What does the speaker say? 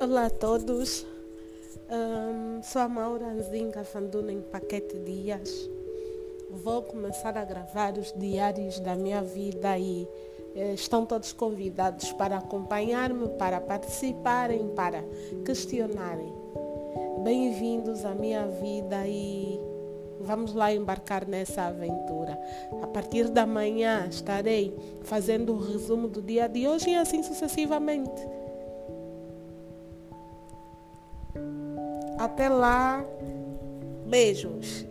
Olá a todos, um, sou a Maura Zinga Fanduna em Paquete Dias. Vou começar a gravar os diários da minha vida e eh, estão todos convidados para acompanhar-me, para participarem, para questionarem. Bem-vindos à minha vida e vamos lá embarcar nessa aventura. A partir da manhã estarei fazendo o resumo do dia de hoje e assim sucessivamente. Até lá, beijos.